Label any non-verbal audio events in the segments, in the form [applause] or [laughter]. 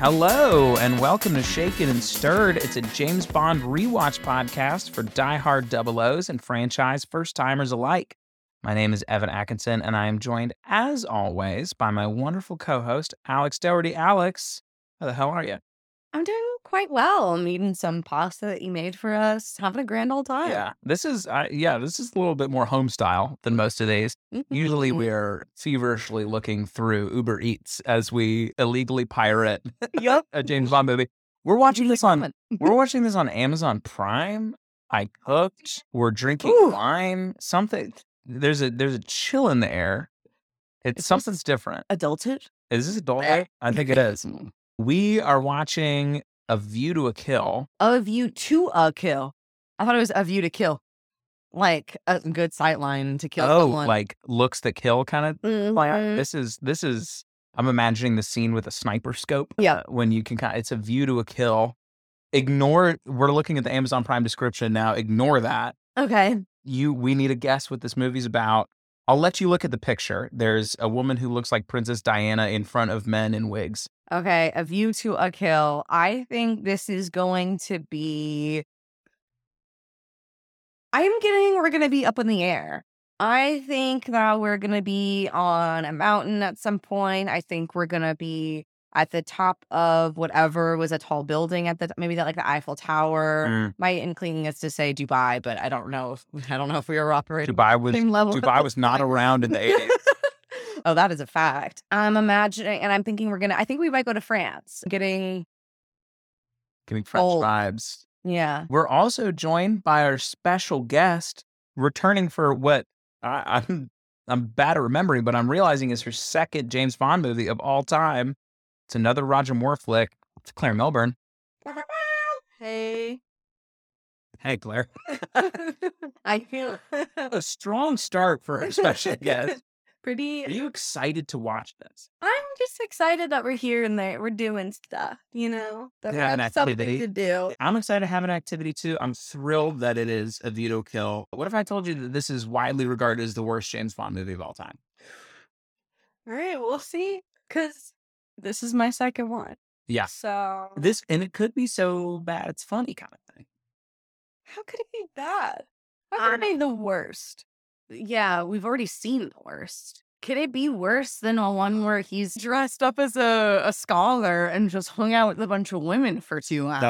Hello, and welcome to Shaken and Stirred. It's a James Bond rewatch podcast for die-hard double O's and franchise first timers alike. My name is Evan Atkinson, and I am joined, as always, by my wonderful co host, Alex Doherty. Alex, how the hell are you? I'm doing quite well. I'm eating some pasta that you made for us, having a grand old time. Yeah, this is, uh, yeah, this is a little bit more home style than most of these. Usually, Mhm. we're feverishly looking through Uber Eats as we illegally pirate yep. a James Bond movie. We're watching this on we're watching this on Amazon Prime. I cooked. We're drinking Ooh. wine. Something there's a there's a chill in the air. It's Is something's different. Adulted? Is this adult? Eh. I think it is. We are watching A View to a Kill. A view to a kill. I thought it was a view to kill. Like a good sight line to kill oh, someone. like looks that kill kind of. Mhm. This is this is. I'm imagining the scene with a sniper scope. Yeah. uh, when you can kind. It's a view to a kill. Ignore. We're looking at the Amazon Prime description now. Ignore that. Okay. you we need a guess what this movie's about. I'll let you look at the picture. There's a woman who looks like Princess Diana in front of men in wigs. Okay. A view to a kill. I think this is going to be. I'm getting we're going to be up in the air. I think that we're going to be on a mountain at some point. I think we're going to be at the top of whatever was a tall building at the maybe that like the Eiffel Tower. Mm. My inkling is to say Dubai, but I don't know if [laughs] I don't know if we were operating Dubai was same level. Dubai was not around in the 80s. [laughs] oh, that is a fact. I'm imagining, and I'm thinking we're gonna. I think we might go to France. Getting getting French Old. vibes. yeah. We're also joined by our special guest, returning for what I, I'm I'm bad at remembering, but I'm realizing is her second James Bond movie of all time. It's another Roger Moore flick. It's Clare Melbourne. Hey. Hey, Claire. [laughs] I feel [laughs] A strong start for a special guest. [laughs] pretty. Are you excited to watch this? I'm just excited that we're here and that we're doing stuff. You know, that Yeah, we an have something activity. to do. I'm excited to have an activity too. I'm thrilled that it is a view to kill. What if I told you that this is widely regarded as the worst James Bond movie of all time? All right, we'll see. Cause this is my second one. Yeah. So This and it could be so bad it's funny kind of thing. How could it be bad? How could it be the worst? Yeah, we've already seen the worst. Could it be worse than a one where he's dressed up as a, a scholar and just hung out with a bunch of women for two hours?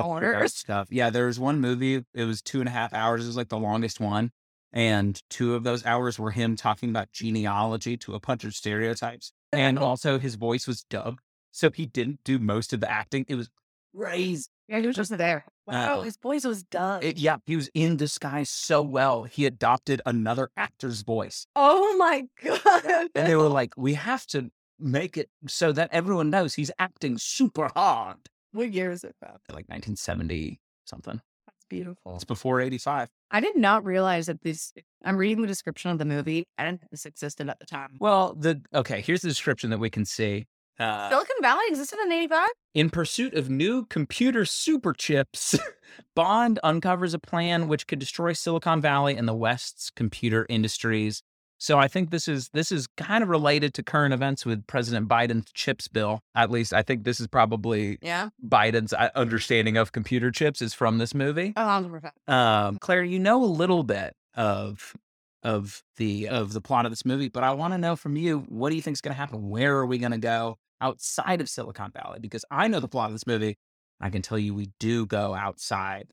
stuff. Yeah, there was one movie. It was two and a half hours. It was like the longest one, and two of those hours were him talking about genealogy to a bunch of stereotypes, and also his voice was dubbed, so he didn't do most of the acting. It was crazy. Yeah, he was just there. Wow, Uh, his voice was done. It, yeah, he was in disguise so well. He adopted another actor's voice. oh my [laughs] god! And they were like, we have to make it so that everyone knows he's acting super hard. what year is it from? Like 1970 something. That's beautiful. It's before 85. I did not realize that this. I'm reading the description of the movie. I didn't think this existed at the time. Well, the okay, here's the description that we can see. Uh, Silicon Valley existed in '85. in pursuit of new computer super chips, [laughs] Bond uncovers a plan which could destroy Silicon Valley and the West's computer industries. So I think this is this is kind of related to current events with President Biden's chips bill. At least I think this is probably Yeah. Biden's uh, understanding of computer chips is from this movie. Oh, 100%. Um, Clare, you know a little bit of of the of the plot of this movie, but I want to know from you what do you think is going to happen? Where are we going to go outside of Silicon Valley? Because I know the plot of this movie. I can tell you we do go outside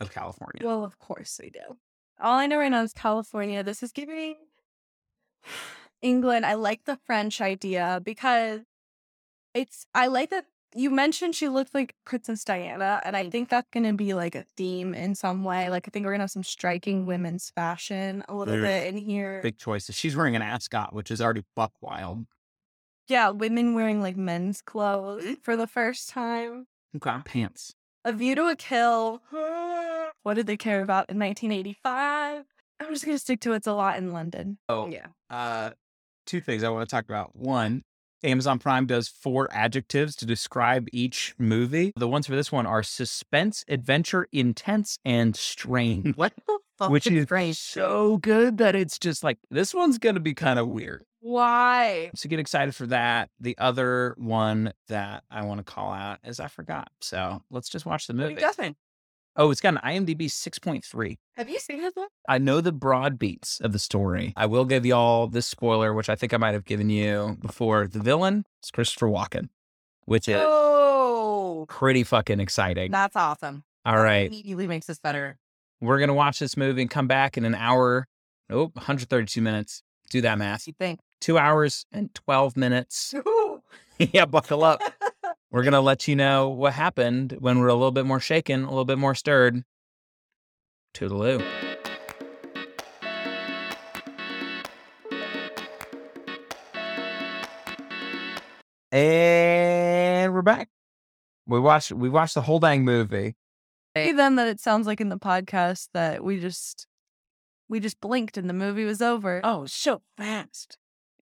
of California. Well, of course we do. All I know right now is California. This is giving [sighs] England. I like the French idea because it's, I like that you mentioned she looked like Princess Diana, and I think that's going to be like a theme in some way. Like, I think we're going to have some striking women's fashion a little Very bit in here. Big choices. She's wearing an ascot, which is already buck wild. Yeah, women wearing like men's clothes for the first time. Okay. Pants. A View to a Kill. [gasps] What did they care about in 1985? I'm just gonna stick to it's a lot in London. Oh, Yeah. uh, two things I want to talk about. One, Amazon Prime does four adjectives to describe each movie. The ones for this one are suspense, adventure, intense, and strange. What the fuck? Which is great. so good that it's just like this one's gonna be kind of weird. Why? So get excited for that. The other one that I want to call out is I forgot. So let's just watch the movie. Justin, Oh, it's got an IMDb 6.3. have you seen this one? I know the broad beats of the story. I will give y'all this spoiler, which I think I might have given you before. The villain is Christopher Walken, which is Oh, pretty fucking exciting. that's awesome. All right. Immediately makes this better. We're going to watch this movie and come back in an hour. Oh, 132 minutes. Do that math. You think? Two hours and 12 minutes. [laughs] [laughs] yeah, buckle up. [laughs] We're going to let you know what happened when we're a little bit more shaken, a little bit more stirred. Toodaloo. And we're back. We watched we watched the whole dang movie. See then that it sounds like in the podcast that we just we just blinked and the movie was over. Oh, so fast.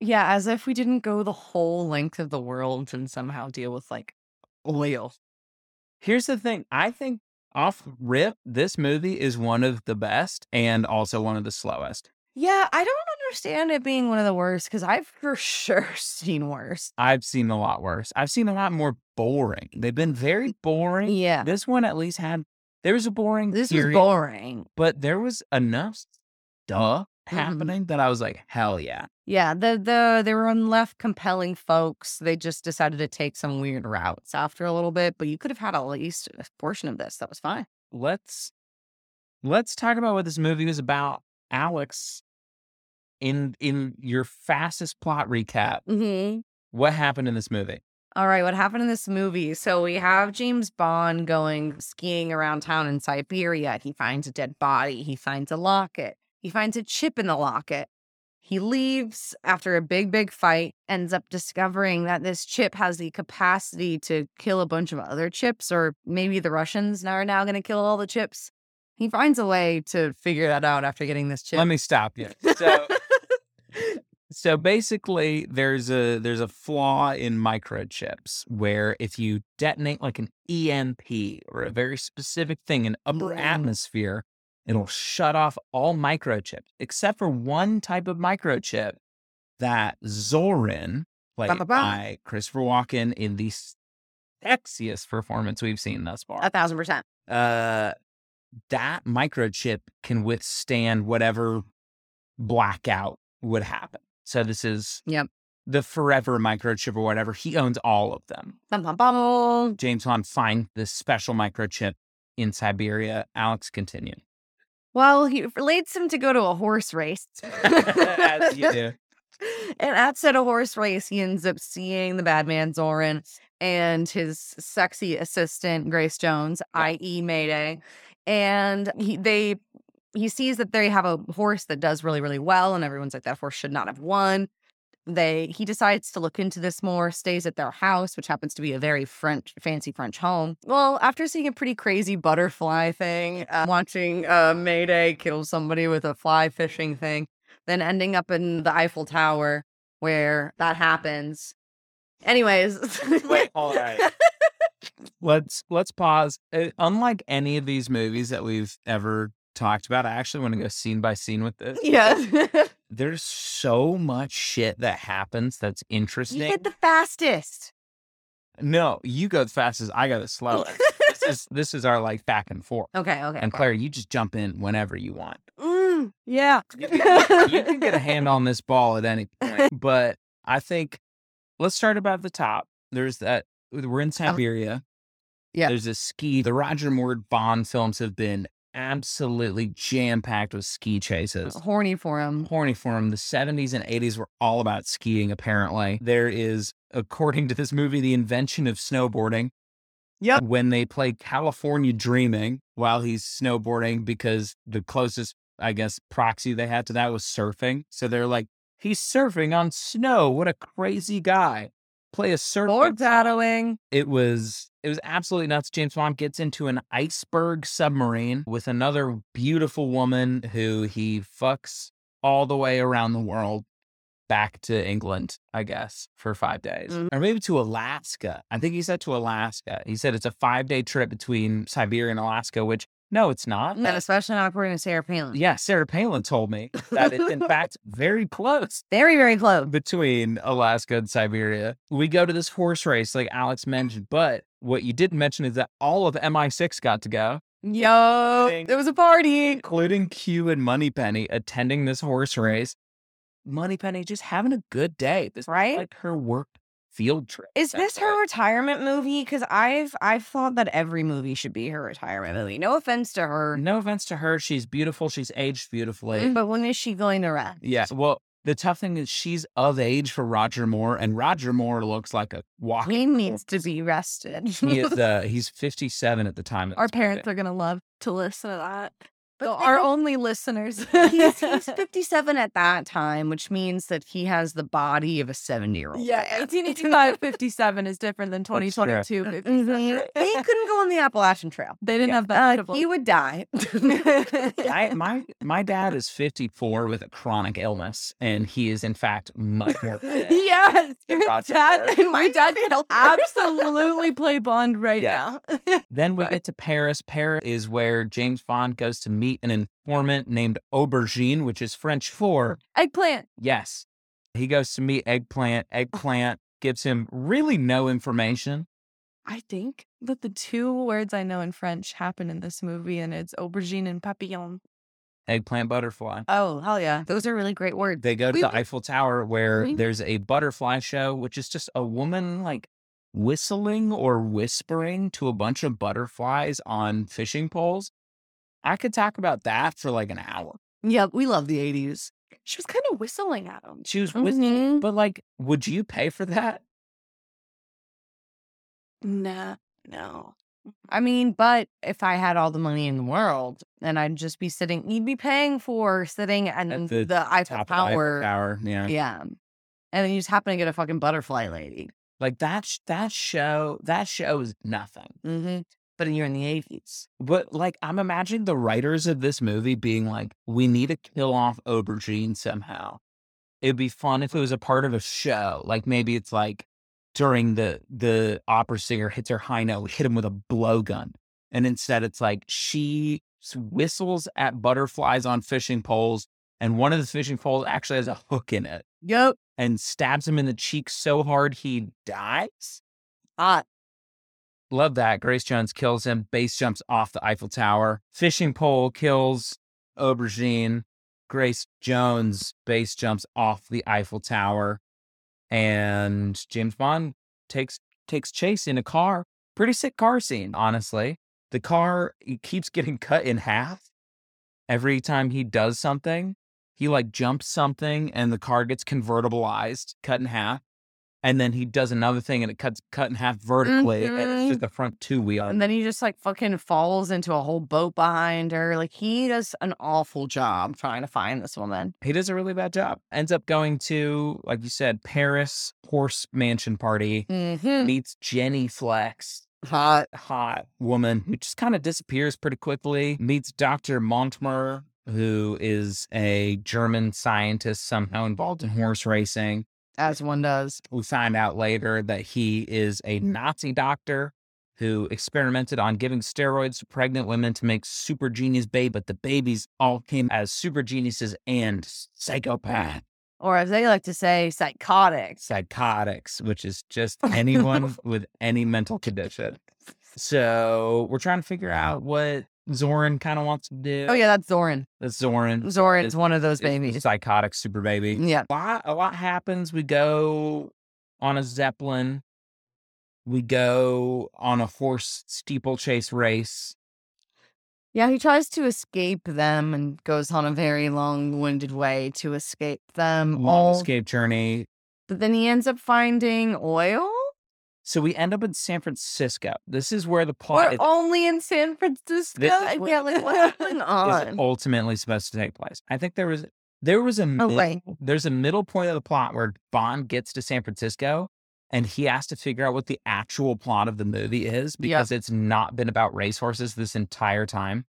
Yeah, as if we didn't go the whole length of the world and somehow deal with like oil. Here's the thing. I think off rip, this movie is one of the best and also one of the slowest. Yeah, I don't understand it being one of the worst because I've for [laughs] sure seen worse. I've seen a lot worse. I've seen a lot more boring. They've been very boring. Yeah. This one at least had there was a boring This is period, boring. but there was enough stuff Mhm. happening that I was like, hell yeah. Yeah, the the they were on left compelling folks. They just decided to take some weird routes after a little bit, but you could have had at least a portion of this. That was fine. Let's let's talk about what this movie was about. Alex, in in your fastest plot recap, Mm-hmm. what happened in this movie? All right, what happened in this movie? So we have James Bond going skiing around town in Siberia. He finds a dead body. He finds a locket. He finds a chip in the locket. He leaves after a big, big fight, ends up discovering that this chip has the capacity to kill a bunch of other chips, or maybe the Russians are now going to kill all the chips. He finds a way to figure that out after getting this chip. Let me stop you. [laughs] So so basically there's a there's a flaw in microchips where if you detonate like an EMP or a very specific thing in upper atmosphere, it'll shut off all microchips except for one type of microchip that Zorin, played by Christopher Walken in the sexiest performance we've seen thus far a thousand percent. uh that microchip can withstand whatever blackout would happen. So this is Yep. the forever microchip or whatever. He owns all of them. Bum, bum, bum. James Bond find this special microchip in Siberia. Alex continue. Well, he leads him to go to a horse race. As you do. And at said a horse race, he ends up seeing the bad man Zorin and his sexy assistant Grace Jones, i.e. Mayday. And he they he sees that they have a horse that does really, really well, and everyone's like, that horse should not have won. They he decides to look into this more, stays at their house, which happens to be a very French, fancy French home. Well, after seeing a pretty crazy butterfly thing, uh, watching uh, Mayday kill somebody with a fly fishing thing, then ending up in the Eiffel Tower where that happens. Anyways, Wait, hold on. [laughs] Let's let's pause. Uh, unlike any of these movies that we've ever talked about, I actually want to go scene by scene with this. yeah, [laughs] There's so much shit that happens that's interesting. you hit the fastest. No, you go the fastest. I go the slowest. this [laughs] is this is our like back and forth. Okay, okay. And. Clare, you just jump in whenever you want. Mm, yeah. You can, you can get a hand on this ball at any point. [laughs] But I think let's start about the top. There's that we're in Siberia. Yeah. There's a ski. The Roger Moore Bond films have been absolutely jam packed with ski chases. Horny for him. horny for him. The 70s and 80s were all about skiing, apparently. There is, according to this movie, the invention of snowboarding. Yep. When they play California Dreaming while he's snowboarding, because the closest, I guess, proxy they had to that was surfing. So they're like, he's surfing on snow. What a crazy guy. Play a surf. Foreshadowing. It was it was absolutely nuts. James Bond gets into an iceberg submarine with another beautiful woman who he fucks all the way around the world back to England, I guess, for five days. Mhm. Or maybe to Alaska. I think he said to Alaska. He said it's a five day trip between Siberia and Alaska, which no, it's not. And especially not according to Sarah Palin. Yeah, Sarah Palin told me that it's in [laughs] fact very close Very, very close. between Alaska and Siberia. We go to this horse race, like Alex mentioned, but what you didn't mention is that all of MI6 got to go, Yo, there was a party. including Q and Moneypenny attending this horse race. Moneypenny just having a good day. This is Right? like her work field trip. Is this her retirement movie? Because I've I've thought that every movie should be her retirement movie. No offense to her, No offense to her. She's beautiful. She's aged beautifully. but when is she going to rest? Yeah. Well, the tough thing is she's of age for Roger Moore, and Roger Moore looks like a walking. He needs to [laughs] be rested. He is, [laughs] uh, he's 57 at the time. Our parents are gonna love to listen to that. But So our don't- only listeners. [laughs] he's, he's 57 at that time, which means that he has the body of a 70 year old. yeah, 1885 [laughs] 57 is different than That's true. 2022 He 57. [laughs] couldn't go on the Appalachian Trail. They didn't Yeah. have Uh, vegetables. he would die. I, my my dad is 54 with a chronic illness, and he is in fact much more. fit. yes, your Roger dad, Moore. my dad can absolutely play Bond right Yeah. now. Then we Right. get to Paris. Paris is where James Bond goes to meet an informant named Aubergine, which is French for Eggplant. yes. He goes to meet Eggplant. Eggplant gives him really no information. I think that the two words I know in French happen in this movie, and it's aubergine and papillon. Eggplant butterfly. oh, hell yeah. Those are really great words. They go to We- the Eiffel Tower where Mhm. there's a butterfly show, which is just a woman like whistling or whispering to a bunch of butterflies on fishing poles. I could talk about that for like an hour. Yeah, we love the 80s. She was kind of whistling at him. She was whistling, Mhm. but like, would you pay for that? Nah, no. I mean, but if I had all the money in the world, then I'd just be sitting, you'd be paying for sitting at the the, Eiffel Top of the Eiffel Tower. Tower, yeah. Yeah. And then you just happen to get a fucking butterfly lady. Like that. That show. That show is nothing. Mm-hmm. But you're in the 80s. But like, I'm imagining the writers of this movie being like, we need to kill off Aubergine somehow. It'd be fun if it was a part of a show. Like maybe it's like during the the opera singer hits her high note, hit him with a blowgun. And instead it's like she whistles at butterflies on fishing poles, and one of the fishing poles actually has a hook in it Yep. and stabs him in the cheek so hard he dies. Hot. Love that. Grace Jones kills him. Base jumps off the Eiffel Tower. Fishing pole kills Aubergine. Grace Jones base jumps off the Eiffel Tower. And James Bond takes takes chase in a car. Pretty sick car scene, honestly. The car keeps getting cut in half every time he does something. He like jumps something and the car gets convertibilized, cut in half. And then he does another thing and it cuts cut in half vertically. And it's just the front two wheel. And then he just like fucking falls into a whole boat behind her. Like he does an awful job trying to find this woman. he does a really bad job. Ends up going to, like you said, Paris horse mansion party. Mm-hmm. Meets Jenny Flex, Hot. hot woman who just kind of disappears pretty quickly. Meets Dr. Mortner, who is a German scientist somehow involved in horse racing. As one does. We find out later that he is a mm. Nazi doctor who experimented on giving steroids to pregnant women to make super genius baby, but the babies all came as super geniuses and psychopath Or as they like to say, psychotics. psychotics, which is just [laughs] anyone with any mental condition. [laughs] So we're trying to figure out what Zorin kind of wants to do. Oh yeah, that's Zorin. That's Zorin. Zorin's Is- one of those babies. Psychotic super baby. Yeah. A lot, a lot happens. We go on a Zeppelin. We go on a horse steeplechase race. Yeah, he tries to escape them and goes on a very long-winded way to escape them. Long all, escape journey. but then he ends up finding oil. So we end up in San Francisco. This is where the plot. We're is, only in San Francisco. This I get like what's going is on? ultimately supposed to take place. I think there was there was a Oh, mid- there's a middle point of the plot where Bond gets to San Francisco and he has to figure out what the actual plot of the movie is because it's not been about racehorses this entire time.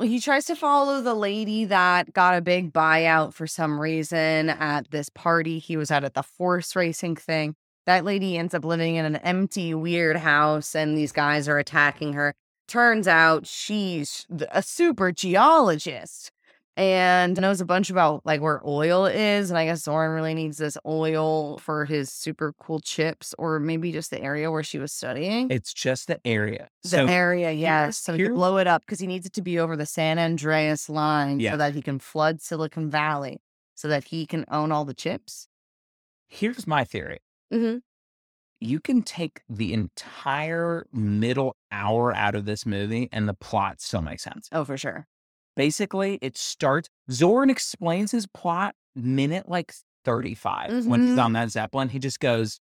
Well, he tries to follow the lady that got a big buyout for some reason at this party he was at at the horse racing thing. That lady ends up living in an empty, weird house, and these guys are attacking her. Turns out she's a super geologist and knows a bunch about like where oil is. And I guess Zorin really needs this oil for his super cool chips, or maybe just the area where she was studying. It's just the area. the So area, yes. So he can blow it up because he needs it to be over the San Andreas line Yeah. so that he can flood Silicon Valley so that he can own all the chips. here's my theory. Mm-hmm. You can take the entire middle hour out of this movie and the plot still makes sense. Oh, for sure. Basically, it starts Zorin explains his plot minute like 35 when he's Mhm. on that Zeppelin. He just goes,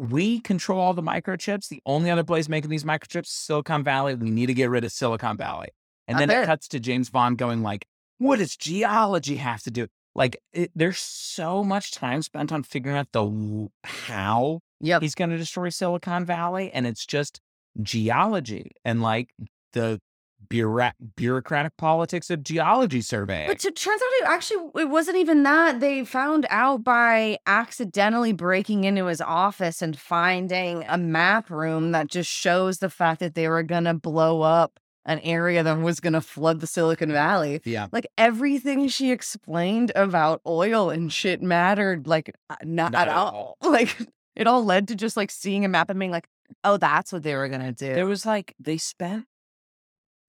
We control all the microchips. The only other place making these microchips is Silicon Valley. We need to get rid of Silicon Valley. And Not then it cuts to James Bond going like, what does geology have to do? Like, it, there's so much time spent on figuring out the how Yep. he's going to destroy Silicon Valley, and it's just geology and like the bureau- bureaucratic politics of geology survey. But it turns out it actually it wasn't even that. They found out by accidentally breaking into his office and finding a map room that just shows the fact that they were gonna blow up an area that was gonna flood the Silicon Valley. yeah, Like everything she explained about oil and shit mattered like uh, not, Not at at all. [laughs] Like it all led to just like seeing a map and being like, oh, that's what they were gonna do. there was like they spent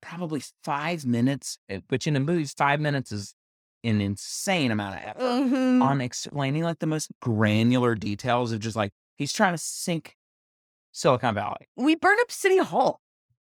probably five minutes, eh, which in a movie, five minutes is an insane amount of effort Mhm. on explaining like the most granular details of just like he's trying to sink Silicon Valley. we burned up City Hall.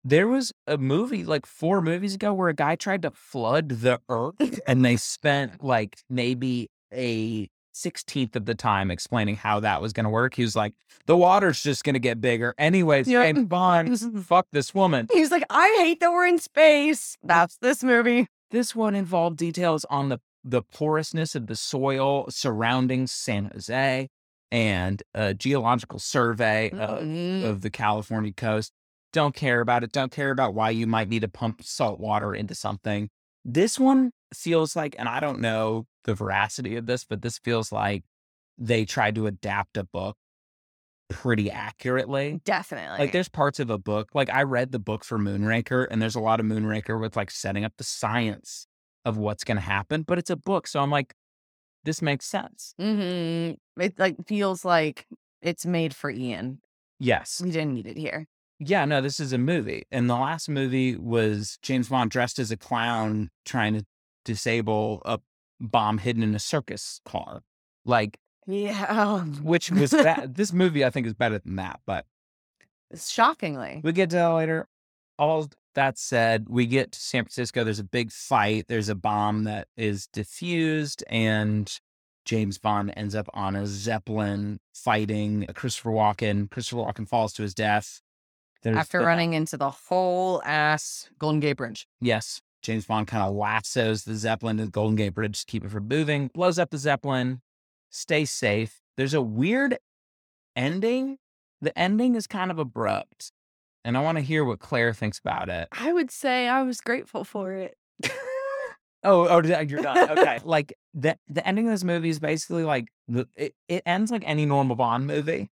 There was a movie like four movies ago where a guy tried to flood the earth [laughs] and they spent like maybe a 16th of the time explaining how that was going to work. He was like, the water's just going to get bigger. Anyways, Yeah. James Bond, fuck this woman. He's like, I hate that we're in space. That's this movie. This one involved details on the, the porousness of the soil surrounding San Jose and a geological survey of, Mhm. of the California coast. Don't care about it. Don't care about why you might need to pump salt water into something. This one feels like, and I don't know the veracity of this, but this feels like they tried to adapt a book pretty accurately. Definitely. Like there's parts of a book, like I read the book for Moonraker, and there's a lot of Moonraker with like setting up the science of what's going to happen, but it's a book. So I'm like, this makes sense. Mm-hmm. It like feels like it's made for Ian. Yes. We didn't need it here. Yeah, no, this is a movie. And the last movie was James Bond dressed as a clown trying to disable a bomb hidden in a circus car. Like, Yeah. Oh, [laughs] which was that this movie I think is better than that, but Shockingly. we get to that later. All that said, we get to San Francisco. There's a big fight. There's a bomb that is diffused, and James Bond ends up on a Zeppelin fighting Christopher Walken. Christopher Walken falls to his death. There's After the- running into the whole ass Golden Gate Bridge. Yes. James Bond kind of lassos the Zeppelin to the Golden Gate Bridge to keep it from moving, blows up the Zeppelin, stays safe. There's a weird ending. The ending is kind of abrupt. And I want to hear what Clare thinks about it. I would say I was grateful for it. [laughs] Oh, oh, did- you're done. Okay. [laughs] like the the ending of this movie is basically like the it, it ends like any normal Bond movie.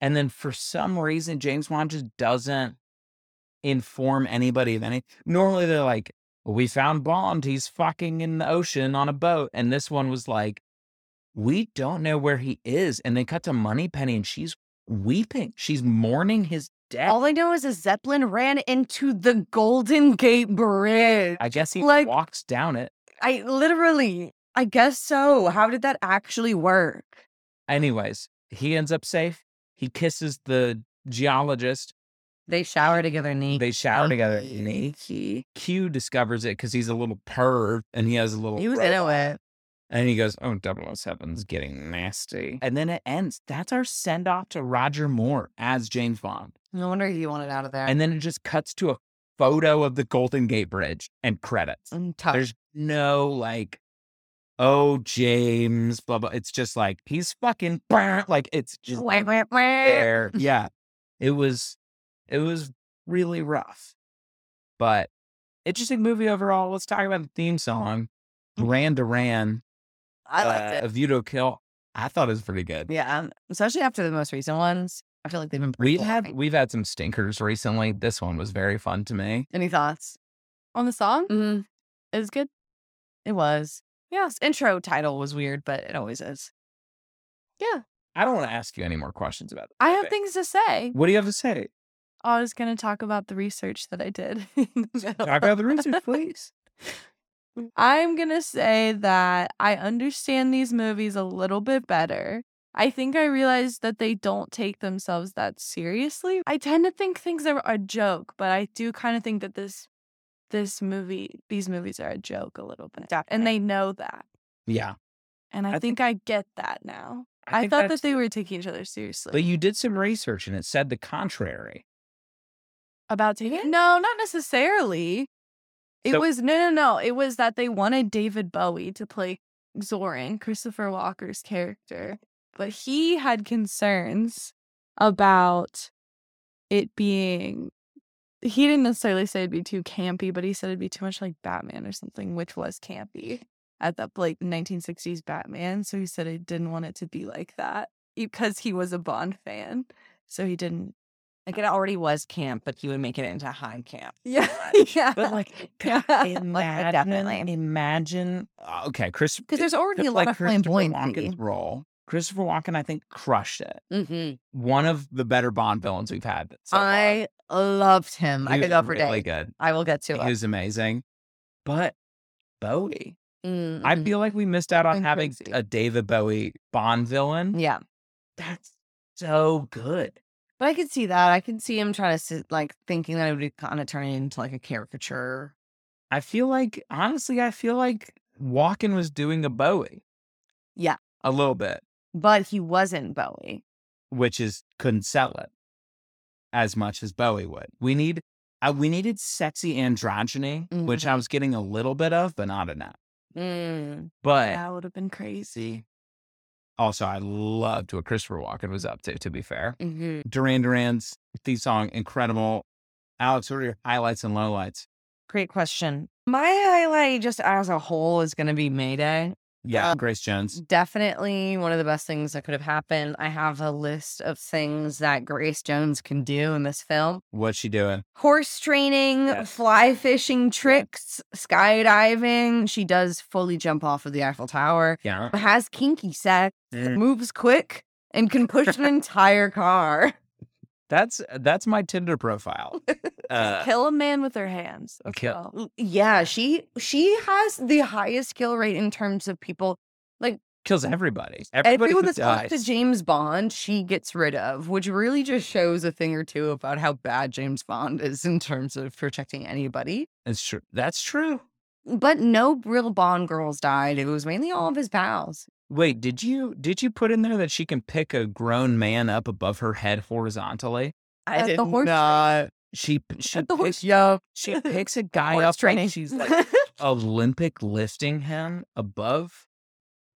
And then for some reason, James Bond just doesn't inform anybody of any. Normally they're like, we found Bond. He's fucking in the ocean on a boat. And this one was like, we don't know where he is. And they cut to Moneypenny and she's weeping. She's mourning his death. All I know is a Zeppelin ran into the Golden Gate Bridge. I guess he like- walks down it. I literally, I guess so. How did that actually work? Anyways, he ends up safe. He kisses the geologist. They shower together, neat. They shower oh, together. He, Q discovers it because he's a little perv and he has a little. He was into it. And he goes, Oh, 007's getting nasty. And then it ends. That's our send off to Roger Moore as James Bond. No wonder he wanted out of there. And then it just cuts to a photo of the Golden Gate Bridge and credits. There's no like, oh, James, blah, blah. It's just like, he's fucking, like, it's [laughs] just Wah, wah, wah. there. Yeah. It was it was really rough. But interesting movie overall. Let's talk about the theme song, Duran Duran. I liked uh, it. A View to a Kill. I thought it was pretty good. Yeah, um, especially after the most recent ones. I feel like they've been pretty We've had boring. we've had some stinkers recently. This one was very fun to me. Any thoughts? On the song, Mm-hmm. it was good. It was. Yeah, this intro title was weird, but it always is. Yeah. I don't want to ask you any more questions about this. I have things to say. What do you have to say? I was gonna talk about the research that I did. [laughs] Talk about the research, please. [laughs] I'm gonna say that I understand these movies a little bit better. I think I realized that they don't take themselves that seriously. I tend to think things are a joke, but I do kind of think that this this movie, these movies are a joke a little bit. Definitely. And they know that. Yeah. And I, I think, I get that now. I, think thought that they were taking each other seriously. But you did some research and it said the contrary. About taking? No, not necessarily. It So- was no, no, no. It was that they wanted David Bowie to play Zorin, Christopher Walken's character, but he had concerns about it being. He didn't necessarily say it'd be too campy, but he said it'd be too much like Batman or something, which was campy at that like 1960s Batman. So he said he didn't want it to be like that because he was a Bond fan. So he didn't. Like it already was camp, but he would make it into high camp. [laughs] Yeah, yeah. But like, [laughs] Yeah. God, [laughs] Like, imagine, definitely. imagine. uh, okay, Chris. Because there's already a lot like of Christopher flamboyancy. Walken's role. Christopher Walken, I think, crushed it. Mm-hmm. One of the better Bond villains we've had. So. I loved him. He I could go for really good. I will get to He it. was amazing. But Bowie, I Mhm. feel like we missed out on having crazy. a David Bowie Bond villain. yeah. That's so good. But I could see that. I could see him trying to sit, like thinking that it would kind of turn into like a caricature. I feel like, honestly, I feel like Walken was doing a Bowie. Yeah. A little bit, But he wasn't Bowie. which is couldn't sell it as much as Bowie would. We need, uh, we needed sexy androgyny, which I was getting a little bit of, but not enough. Mm. But that would have been crazy. also, I loved what Christopher Walken was up to, to be fair. hmm Duran Duran's theme song, incredible. Alex, what are your highlights and lowlights? Great question. My highlight, just as a whole, is going to be Mayday. Yeah, Uh, Grace Jones. Definitely one of the best things that could have happened. I have a list of things that Grace Jones can do in this film What's she doing? horse training, Yes. fly fishing tricks, skydiving. She does fully jump off of the Eiffel Tower, Yeah. has kinky sex, Mm. moves quick, and can push an [laughs] entire car. That's that's my Tinder profile. [laughs] Uh, Kill a man with her hands. as Kill- well. Yeah, she she has the highest kill rate in terms of people. Like kills everybody. Everybody Everyone who that's close to. James Bond, she gets rid of, which really just shows a thing or two about how bad James Bond is in terms of protecting anybody. That's true. That's true. But no real Bond girls died. It was mainly all of his pals. Wait, did you did you put in there that she can pick a grown man up above her head horizontally? At the horse not. She [laughs] she At the horse- picks, yeah, she [laughs] picks a guy up training. she's like [laughs] Olympic lifting him above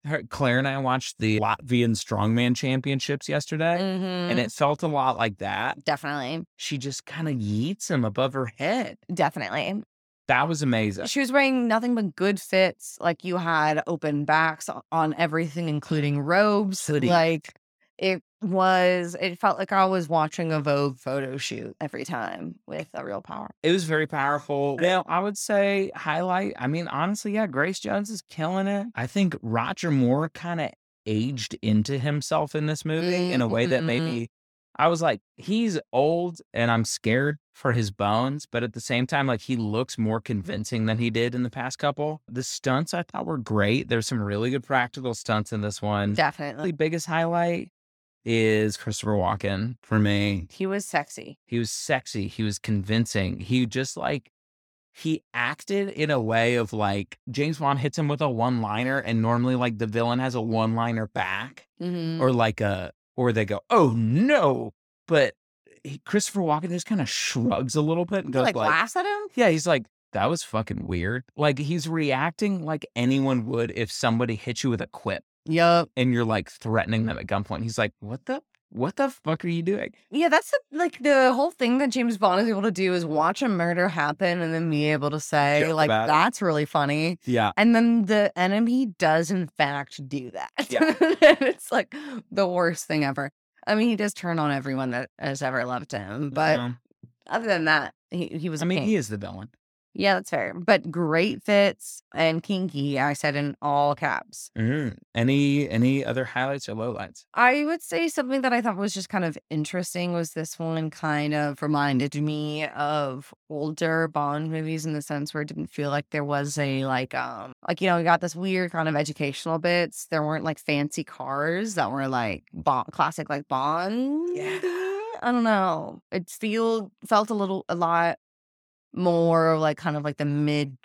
her. Clare and I watched the Latvian strongman championships yesterday, Mhm. and it felt a lot like that. definitely, She just kind of yeets him above her head. definitely. That was amazing. She was wearing nothing but good fits. Like you had open backs on everything, including robes. Hoodie. Like it was, it felt like I was watching a Vogue photo shoot every time with a real power. It was very powerful. Well, I would say highlight. I mean, honestly, yeah, Grace Jones is killing it. I think Roger Moore kind of aged into himself in this movie in a way that made Mhm. I was like, he's old and I'm scared for his bones, but at the same time, like he looks more convincing than he did in the past couple. The stunts I thought were great. There's some really good practical stunts in this one. Definitely. The biggest highlight is Christopher Walken for me. He was sexy. He was sexy. He was convincing. He just like he acted in a way of like James Bond hits him with a one liner, and normally like the villain has a one liner back, Mhm. or like a or they go, "Oh no!" But he, Christopher Walken just kind of shrugs a little bit and goes like, like, laughs at him. "Yeah." He's like, "That was fucking weird." Like he's reacting like anyone would if somebody hit you with a quip Yup. and you're like threatening them at gunpoint. He's like, "What the what the fuck are you doing? Yeah, that's the, like the whole thing that James Bond is able to do is watch a murder happen and then be able to say, Joke like, it. that's really funny. Yeah. And then the enemy does, in fact, do that. [laughs] Yeah. it's like the worst thing ever. I mean, he does turn on everyone that has ever loved him. But Um, other than that, he, he was I mean, king. he is the villain. Yeah, that's fair. But great fits and kinky, I said in all caps. Mhm. Any any other highlights or lowlights? I would say something that I thought was just kind of interesting was this one kind of reminded me of older Bond movies in the sense where it didn't feel like there was a like um like you know we got this weird kind of educational bits. There weren't like fancy cars that were like Bond classic like Bond. Yeah. I don't know. It feel felt a little a lot more like kind of like the mid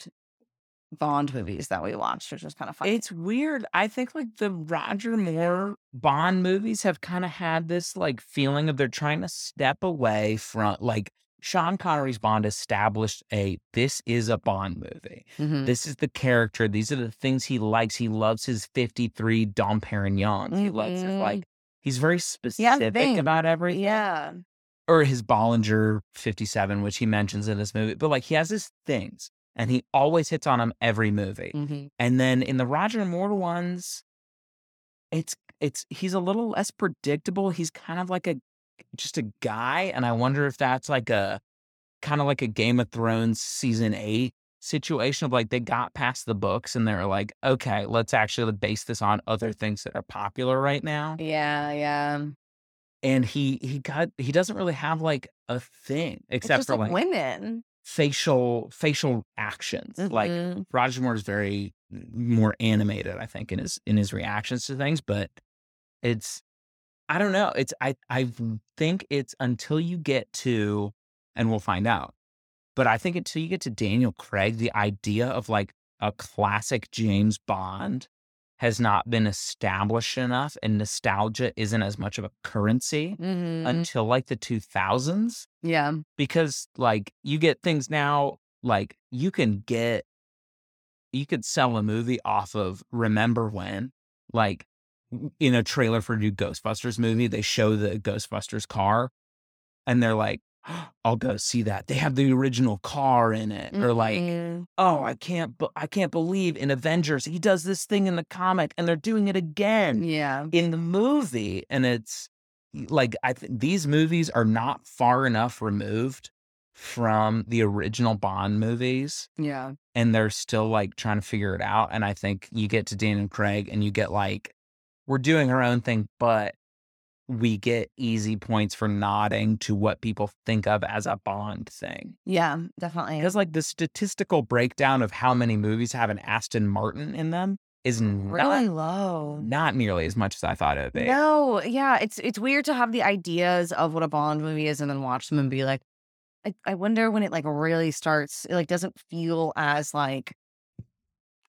Bond movies that we watched, which was kind of fun. It's weird. I think like the Roger Moore Bond movies have kind of had this like feeling of they're trying to step away from like Sean Connery's Bond established a this is a Bond movie. Mhm. This is the character. These are the things he likes. He loves his 53 Dom Perignons. He loves Mhm. like he's very specific thing. about everything. yeah. Or his Bollinger 57, which he mentions in this movie. But like he has his things and he always hits on them every movie. Mhm. And then in the Roger Moore ones, it's it's he's a little less predictable. He's kind of like a just a guy, and I wonder if that's like a kind of like a Game of Thrones season eight situation of like they got past the books and they're like, okay, let's actually base this on other things that are popular right now. Yeah, yeah. And he he got he doesn't really have like a thing except for like like women. facial facial actions. Like Mhm. Roger Moore is very more animated, I think, in his in his reactions to things, but it's I don't know. It's I I think it's until you get to and we'll find out. But I think until you get to Daniel Craig, the idea of like a classic James Bond has not been established enough and nostalgia isn't as much of a currency Mhm. until like the 2000s yeah. because like you get things now like you can get you could sell a movie off of remember when like in a trailer for a new ghostbusters movie they show the ghostbusters car and they're like i'll go see that they have the original car in it or like Mhm. oh i can't bu- i can't believe in avengers he does this thing in the comic and they're doing it again yeah. in the movie and it's like i think these movies are not far enough removed from the original bond movies Yeah. and they're still like trying to figure it out and i think you get to daniel craig and you get like we're doing our own thing but we get easy points for nodding to what people think of as a bond thing Yeah, definitely. because like the statistical breakdown of how many movies have an aston martin in them is not, really low. not nearly as much as i thought it would be No, yeah, it's it's weird to have the ideas of what a Bond movie is and then watch them and be like, I, I wonder when it like really starts. It like doesn't feel as like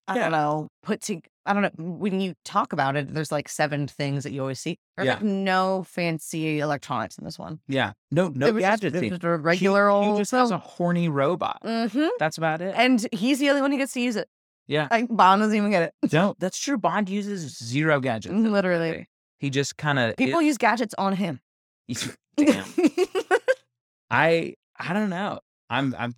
I Yeah. don't know put to. I don't know when you talk about it. There's like seven things that you always see. There's Yeah. like no fancy electronics in this one. Yeah. No, no it just, gadgets. it was just a regular he, old. He just has a horny robot. hmm That's about it. And he's the only one who gets to use it. yeah. Like Bond doesn't even get it. Don't. That's true. Bond uses zero gadgets. Literally, He just kind of people use gadgets on him. [laughs] Damn. I I don't know. I'm I'm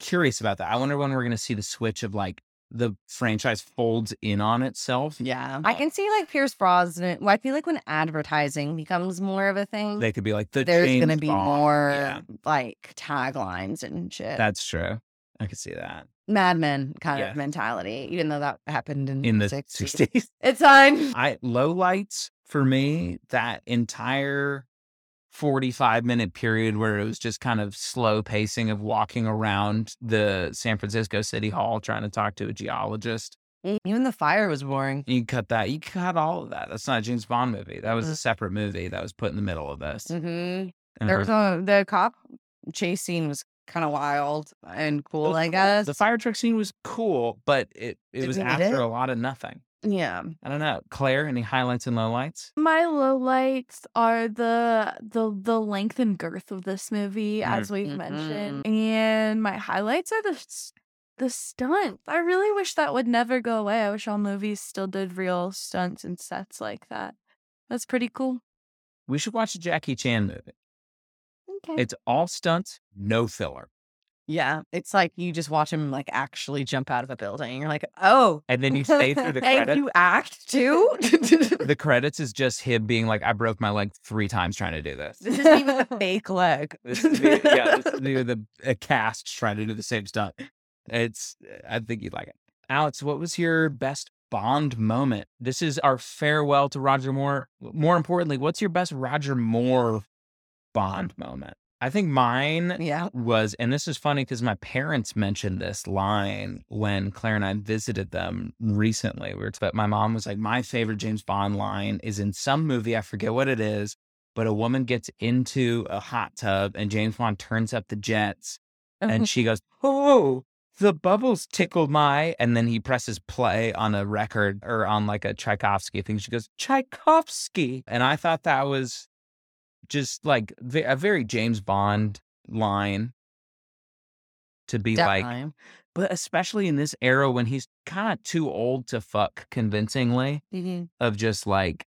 curious about that. I wonder when we're gonna see the switch of like the franchise folds in on itself. Yeah. I can see like Pierce Brosnan. Well, I feel like when advertising becomes more of a thing, They could be like the there's going to be Bond. more Yeah, like taglines and shit. that's true. I could see that Mad Men kind Yeah. of mentality, even though that happened in, in the 60s. sixties. It's fine. I low lights for me that entire 45 minute period where it was just kind of slow pacing of walking around the San Francisco City Hall trying to talk to a geologist. Even the fire was boring. You cut that. You cut all of that. That's not a James Bond movie. That was a Mhm. separate movie that was put in the middle of this. hmm There was a, the cop chase scene was kind of wild and cool, I guess. The fire truck scene was cool, but it, it was after it? a lot of nothing. Yeah. I don't know. Clare, any highlights and lowlights? My lowlights are the the the length and girth of this movie, Mm. as we've Mhm. mentioned, and my highlights are the the stunts. I really wish that would never go away. I wish all movies still did real stunts and sets like that. That's pretty cool. we should watch a Jackie Chan movie. Okay. It's all stunts, no filler. Yeah, it's like you just watch him like actually jump out of a building. You're like, oh, And then you [laughs] stay through the credits. and you act too. The credits is just him being like, I broke my leg three times trying to do this. this isn't even a [laughs] fake leg. This is the, yeah, this is [laughs] a cast trying to do the same stuff. It's I think you'd like it. Alex, what was your best Bond moment? This is our farewell to Roger Moore. More importantly, what's your best Roger Moore Bond moment? I think mine Yeah. was, and this is funny because my parents mentioned this line when Clare and I visited them recently. We were, but my mom was like, my favorite James Bond line is in some movie. I forget what it is, but a woman gets into a hot tub and James Bond turns up the jets and [laughs] she goes, "Oh, the bubbles tickled my," and then he presses play on a record or on like a Tchaikovsky thing. She goes, "Tchaikovsky," and I thought that was just like a very James Bond line to be like, Definitely. but especially in this era when he's kind of too old to fuck convincingly Mhm. of just like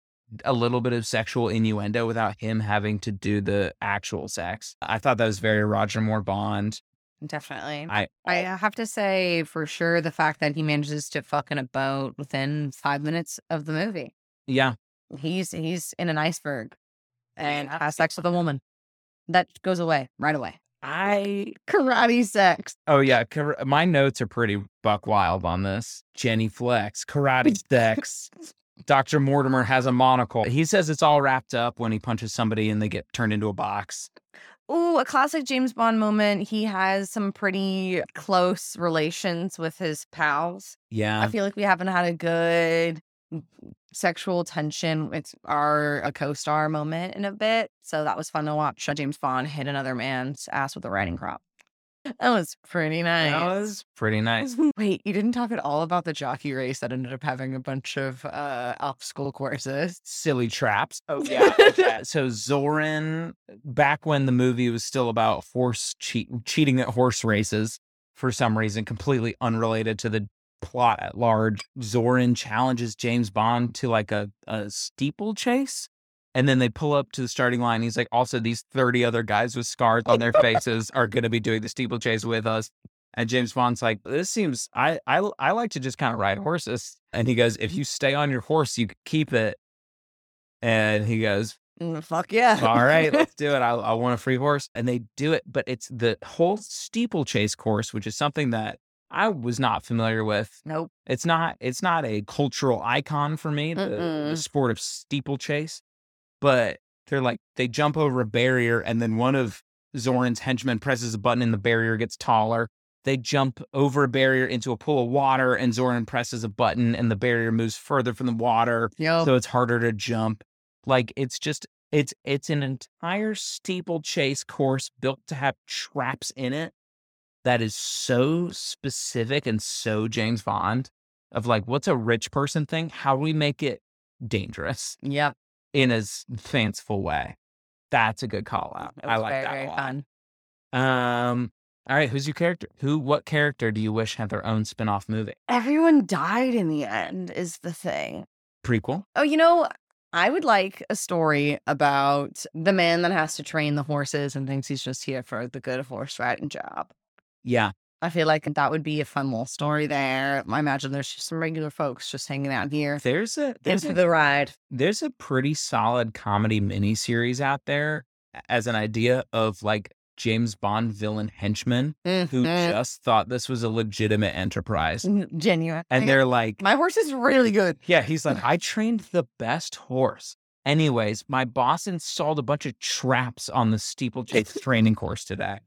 a little bit of sexual innuendo without him having to do the actual sex. I thought that was very Roger Moore Bond. Definitely. I I have to say for sure the fact that he manages to fuck in a boat within five minutes of the movie. yeah, He's he's in an iceberg and has sex with a woman. That goes away right away. I [laughs] Karate sex. oh yeah, kar- my notes are pretty buck wild on this. Jenny Flex, karate [laughs] sex. Dr. Mortner has a monocle. He says it's all wrapped up when he punches somebody and they get turned into a box. Ooh, a classic James Bond moment. He has some pretty close relations with his pals. Yeah. I feel like we haven't had a good sexual tension with our a co-star moment in a bit. So that was fun to watch James Bond hit another man's ass with a riding crop. That was pretty nice. That was pretty nice. [laughs] Wait, you didn't talk at all about the jockey race that ended up having a bunch of uh obstacle courses. silly traps. Oh [laughs] yeah. so Zorin, back when the movie was still about horse cheat, cheating at horse races, for some reason, completely unrelated to the plot at large, Zorin challenges James Bond to like a, a steeplechase. And then they pull up to the starting line. He's like, also, these 30 other guys with scars on their [laughs] faces are going to be doing the steeplechase with us. And James Bond's like, this seems, I, I, I like to just kind of ride horses. And he goes, if you stay on your horse, you keep it. And he goes, Mm, fuck yeah. all right, let's [laughs] do it. I, I want a free horse. And they do it. But it's the whole steeplechase course, which is something that I was not familiar with. nope. It's not, it's not a cultural icon for me, the, the sport of steeplechase. But they're like, they jump over a barrier and then one of Zorin's henchmen presses a button and the barrier gets taller. They jump over a barrier into a pool of water and Zorin presses a button and the barrier moves further from the water Yo. so it's harder to jump. Like it's just it's it's an entire steeplechase course built to have traps in it that is so specific and so James Bond of like what's a rich person thing? How do we make it dangerous Yeah. in a fanciful way? That's a good call out. I like very, that very fun. Um all right, who's your character? Who what character do you wish had their own spin-off movie? Everyone died in the end, is the thing. Prequel? Oh, you know, I would like a story about the man that has to train the horses and thinks he's just here for the good horse riding job. Yeah. I feel like that would be a fun little story there. I imagine there's just some regular folks just hanging out here. There's a there's Into a the ride. there's a pretty solid comedy miniseries out there as an idea of like James Bond villain henchmen who Mhm. just thought this was a legitimate enterprise. Genuine. And they're like, My horse is really good. yeah, he's like, I trained the best horse. Anyways, my boss installed a bunch of traps on the steeplechase [laughs] training course today.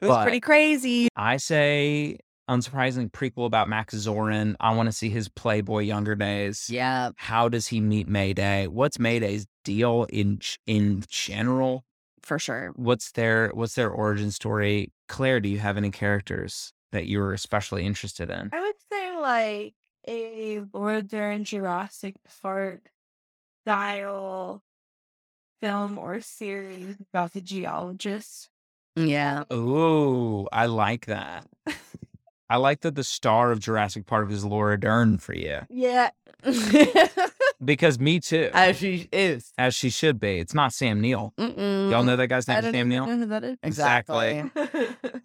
It was But- pretty crazy. I say, unsurprisingly, prequel about Max Zorin. I want to see his Playboy younger days. Yeah. How does he meet Mayday? What's Mayday's deal in in general? For sure. What's their what's their origin story? Clare, do you have any characters that you were especially interested in? I would say like a Laura Dern Jurassic Park style film or series about the geologist. Yeah. Oh, I like that. [laughs] I like that the star of Jurassic Park is Laura Dern for you. Yeah. [laughs] because me too, As she is. as she should be. It's not Sam Neill. Mm-mm. Y'all know that guy's name is Sam Neill. know who that is. Exactly.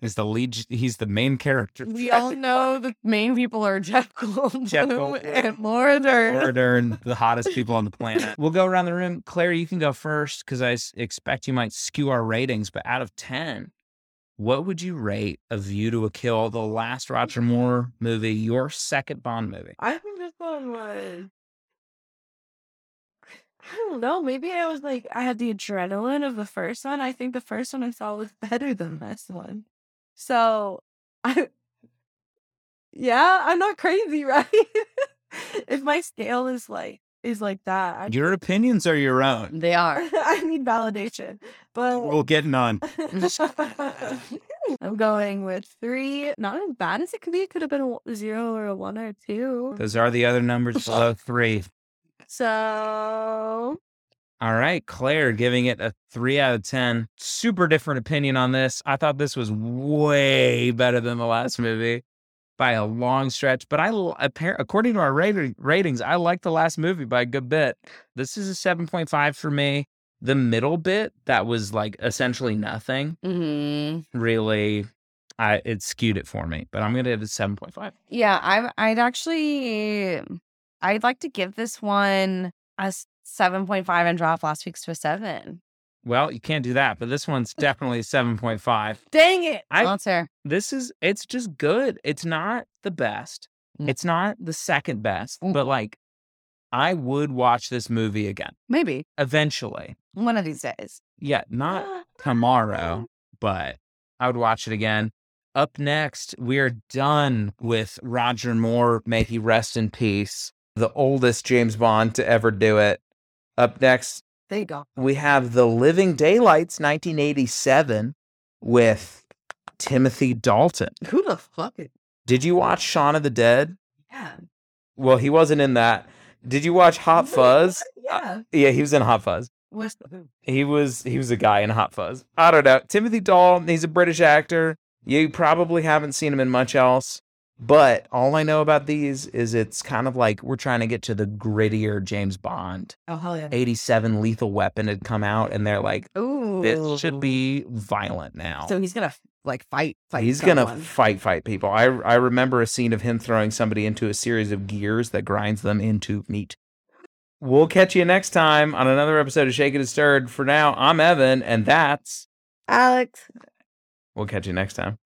He's the lead. He's the main character. we all know the main people are Jeff Goldblum Jeff Goldblum. and Laura Dern. Order and [laughs] the hottest people on the planet. We'll go around the room. Clare, you can go first because I expect you might skew our ratings. But out of 10, what would you rate A View to a Kill, the last Roger Moore movie, your second Bond movie? I think this one was. I don't know. Maybe I was like, I had the adrenaline of the first one. I think the first one I saw was [laughs] better than this one. So, I. Yeah, I'm not crazy, [laughs] right? if my scale is like is like that, I, Your opinions are your own. They [laughs] are. I need validation. But We'll get none. I'm going with three. Not as bad as it could be. It could have been a zero or a one or two. Those are the other numbers below three. So All right, Clare giving it a three out of 10. Super different opinion on this. I thought this was way better than the last movie by a long stretch, but I, according to our ratings, I like the last movie by a good bit. This is a 7.5 for me. The middle bit, that was like essentially nothing, hmm really, I it skewed it for me, but I'm going to give it a 7.5. Yeah, I I'd actually I'd like to give this one a 7.5 and drop last week's to a 7. Well, you can't do that, but this one's [laughs] definitely a 7.5. dang it. I- Well, fair. this is it's just good. It's not the best. Mm. It's not the second best, Mm. but like I would watch this movie again Maybe eventually. one of these days. Yeah, not [gasps] tomorrow, but I would watch it again. Up next, we are done with Roger Moore. May he rest in peace. The oldest James Bond to ever do it. Up next, There you go. we have The Living Daylights 1987 with Timothy Dalton. Who the fuck is Did you watch Shaun of the Dead? yeah. Well, he wasn't in that. Did you watch Hot Fuzz? Uh, yeah. Yeah, he was in Hot Fuzz. What's the? He was he was a guy in Hot Fuzz. I don't know. Timothy Dalton, he's a British actor. You probably haven't seen him in much else. But all I know about these is it's kind of like we're trying to get to the grittier James Bond. Oh hell yeah. 87 Lethal Weapon had come out and they're like, Ooh. this should be violent now. So he's gonna like fight. fight He's gonna fight, fight people. I I remember a scene of him throwing somebody into a series of gears that grinds them into meat. We'll catch you next time on another episode of Shake It and Stirred. For now, I'm Evan, and that's. Alex. We'll catch you next time.